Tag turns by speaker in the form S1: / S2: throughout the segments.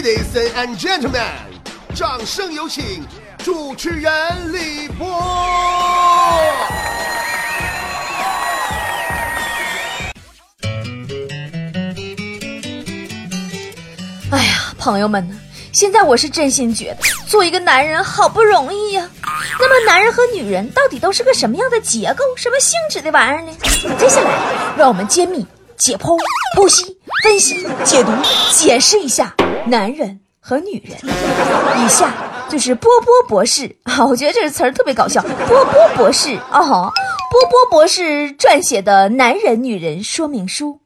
S1: Ladies and gentlemen，掌声有请主持人李波。
S2: 哎呀，朋友们呢？现在我是真心觉得，做一个男人好不容易呀。那么，男人和女人到底都是个什么样的结构、什么性质的玩意儿呢？接下来，让我们揭秘、解剖、剖析、分析、解读、解释一下男人和女人。以下就是波波博士啊，我觉得这个词儿特别搞笑。波波博士哦，波波博士撰写的男人女人说明书。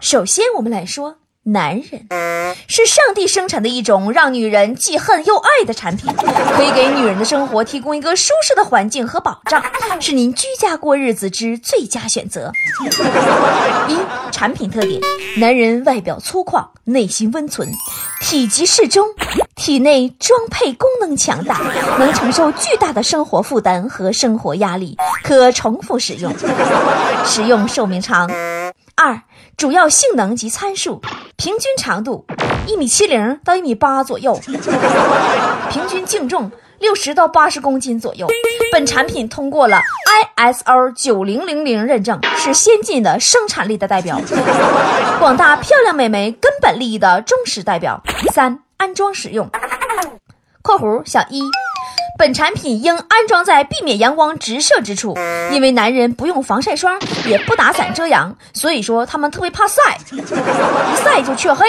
S2: 首先，我们来说，男人是上帝生产的一种让女人既恨又爱的产品，可以给女人的生活提供一个舒适的环境和保障，是您居家过日子之最佳选择。一、产品特点：男人外表粗犷，内心温存，体积适中，体内装配功能强大，能承受巨大的生活负担和生活压力，可重复使用，使用寿命长。二、主要性能及参数：平均长度一米七零到一米八左右，平均净重六十到八十公斤左右。本产品通过了 ISO 九零零零认证，是先进的生产力的代表，广大漂亮美眉根本利益的忠实代表。三、安装使用（括弧小一）。本产品应安装在避免阳光直射之处，因为男人不用防晒霜，也不打伞遮阳，所以说他们特别怕晒，一晒就黢黑。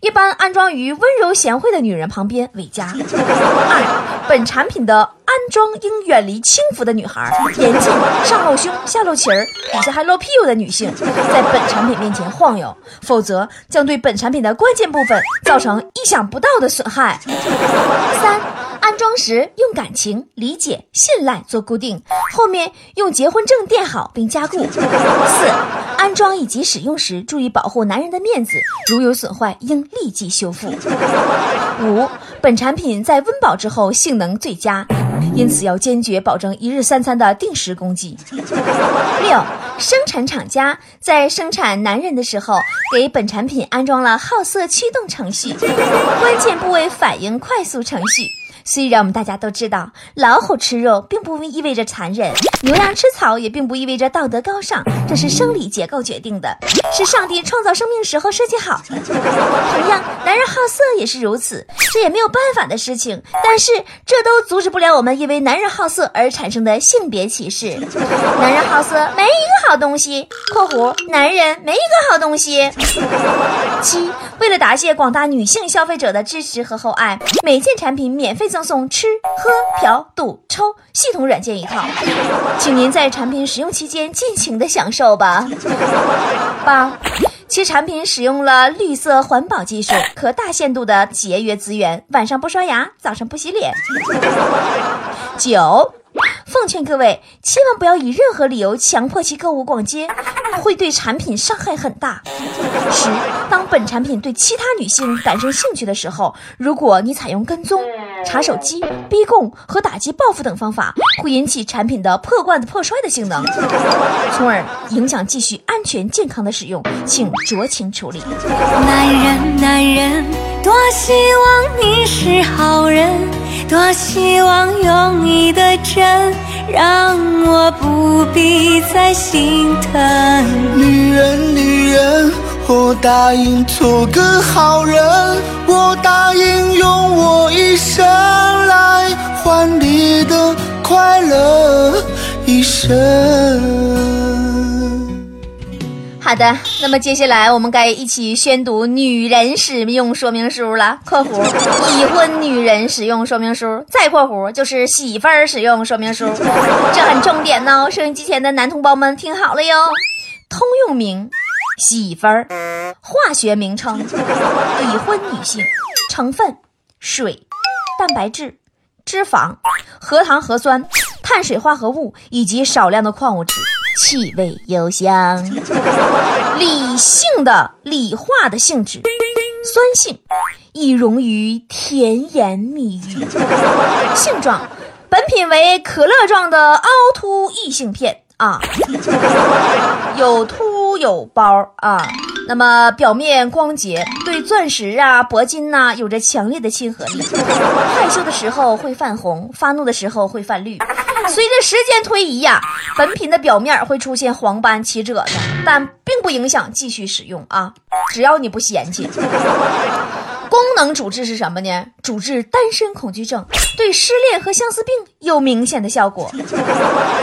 S2: 一般安装于温柔贤惠的女人旁边为佳。二，本产品的安装应远离轻浮的女孩，严禁上露胸、下露脐儿、底下还露屁股的女性在本产品面前晃悠，否则将对本产品的关键部分造成意想不到的损害。三。安装时用感情、理解、信赖做固定，后面用结婚证垫好并加固。四、安装以及使用时注意保护男人的面子，如有损坏应立即修复。五、本产品在温饱之后性能最佳，因此要坚决保证一日三餐的定时供给。六、生产厂家在生产男人的时候，给本产品安装了好色驱动程序，关键部位反应快速程序。虽然我们大家都知道，老虎吃肉并不意味着残忍，牛羊吃草也并不意味着道德高尚，这是生理结构决定的，是上帝创造生命时候设计好。同样，男人好色也是如此，这也没有办法的事情。但是，这都阻止不了我们因为男人好色而产生的性别歧视。男人好色没一个好东西（括弧男人没一个好东西）。七，为了答谢广大女性消费者的支持和厚爱，每件产品免费。会赠送吃喝嫖赌抽系统软件一套，请您在产品使用期间尽情的享受吧。八，其产品使用了绿色环保技术，可大限度的节约资源，晚上不刷牙，早上不洗脸。九。奉劝各位，千万不要以任何理由强迫其购物逛街，会对产品伤害很大。十，当本产品对其他女性感生兴趣的时候，如果你采用跟踪、查手机、逼供和打击报复等方法，会引起产品的破罐子破摔的性能，从而影响继续安全健康的使用，请酌情处理。
S3: 男人，男人，多希望你是好人。多希望用你的真，让我不必再心疼。
S4: 女人，女人，我答应做个好人，我答应用我一生来换你的快乐一生。
S2: 好的，那么接下来我们该一起宣读女人使用说明书了。（括弧已婚女人使用说明书）再括弧就是媳妇儿使用说明书，这很重点哦。收音机前的男同胞们听好了哟。通用名：媳妇儿。化学名称：已婚女性。成分：水、蛋白质、脂肪、核糖核酸、碳水化合物以及少量的矿物质。气味幽香，理性的理化的性质，酸性，易溶于甜言蜜语。性状，本品为可乐状的凹凸异性片啊，有凸。有包啊。那么表面光洁，对钻石啊、铂金呐有着强烈的亲和力。害羞的时候会泛红，发怒的时候会泛绿。随着时间推移呀，本品的表面会出现黄斑起褶子，但并不影响继续使用啊，只要你不嫌弃。功能主治是什么呢？主治单身恐惧症，对失恋和相思病有明显的效果。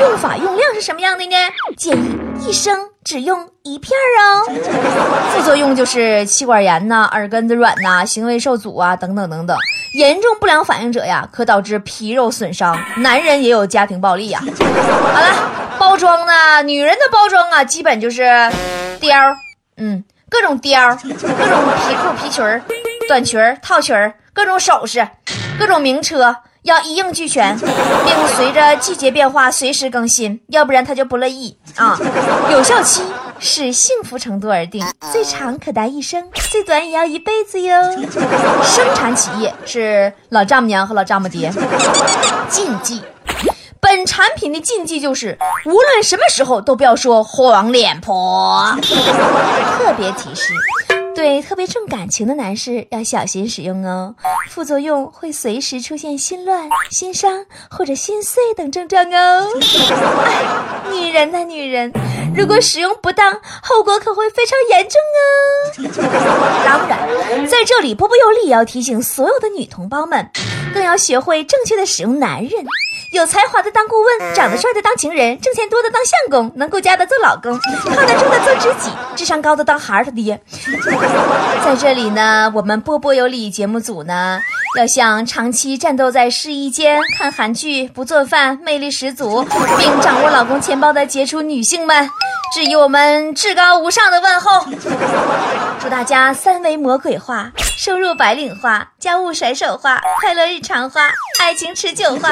S2: 用法用量是什么样的呢？建议一生只用一片儿哦。副作用就是气管炎呐、耳根子软呐、行为受阻啊等等等等。严重不良反应者呀，可导致皮肉损伤。男人也有家庭暴力呀。好了，包装呢，女人的包装啊，基本就是貂，嗯，各种貂，各种皮裤、皮裙儿。短裙儿、套裙儿，各种首饰，各种名车，要一应俱全，并随着季节变化随时更新，要不然他就不乐意啊。有效期视幸福程度而定，最长可达一生，最短也要一辈子哟。生产企业是老丈母娘和老丈母爹。禁忌，本产品的禁忌就是无论什么时候都不要说黄脸婆。特别提示。对特别重感情的男士要小心使用哦，副作用会随时出现心乱、心伤或者心碎等症状哦。哎，女人呐，女人，如果使用不当，后果可会非常严重哦。当然，在这里波波有理要提醒所有的女同胞们，更要学会正确的使用男人。有才华的当顾问，长得帅的当情人，挣钱多的当相公，能顾家的做老公，靠得住的做知己，智商高的当孩儿他爹。在这里呢，我们波波有理节目组呢，要向长期战斗在试衣间、看韩剧、不做饭、魅力十足，并掌握老公钱包的杰出女性们，致以我们至高无上的问候。祝大家三维魔鬼化，收入白领化，家务甩手化，快乐日常化，爱情持久化，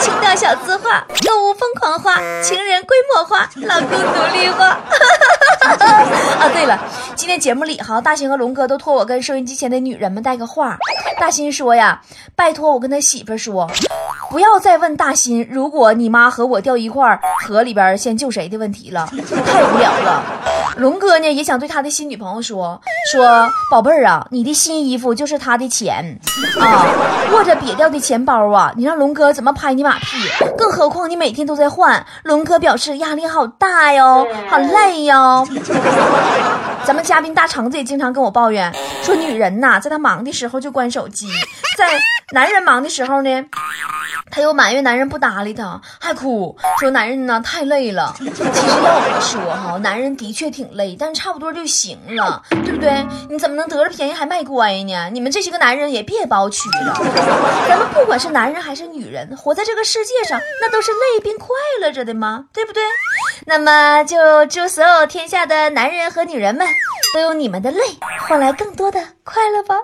S2: 情调小资化，购物疯狂化，情人规模化，老公独立化。啊，对了，今天节目里哈，大新和龙哥都托我跟收音机前的女人们带个话。大新说呀，拜托我跟他媳妇说，不要再问大新，如果你妈和我掉一块河里边，先救谁的问题了，太无聊了。龙哥呢，也想对他的新女朋友说说，宝贝儿啊，你的新衣服就是他的钱啊，握着瘪掉的钱包啊，你让龙哥怎么拍你马屁？更何况你每天都在换，龙哥表示压力好大哟，好累哟。咱们嘉宾大橙子也经常跟我抱怨，说女人呐，在她忙的时候就关手机，在男人忙的时候呢，她又埋怨男人不搭理她，还哭说男人呢太累了。其实要我说哈，男人的确挺累，但差不多就行了，对不对？你怎么能得了便宜还卖乖呢？你们这些个男人也别包屈了。咱们不管是男人还是女人，活在这个世界上，那都是累并快乐着的吗？对不对？那么就祝所有天下的男人和女人们，都用你们的泪换来更多的快乐吧。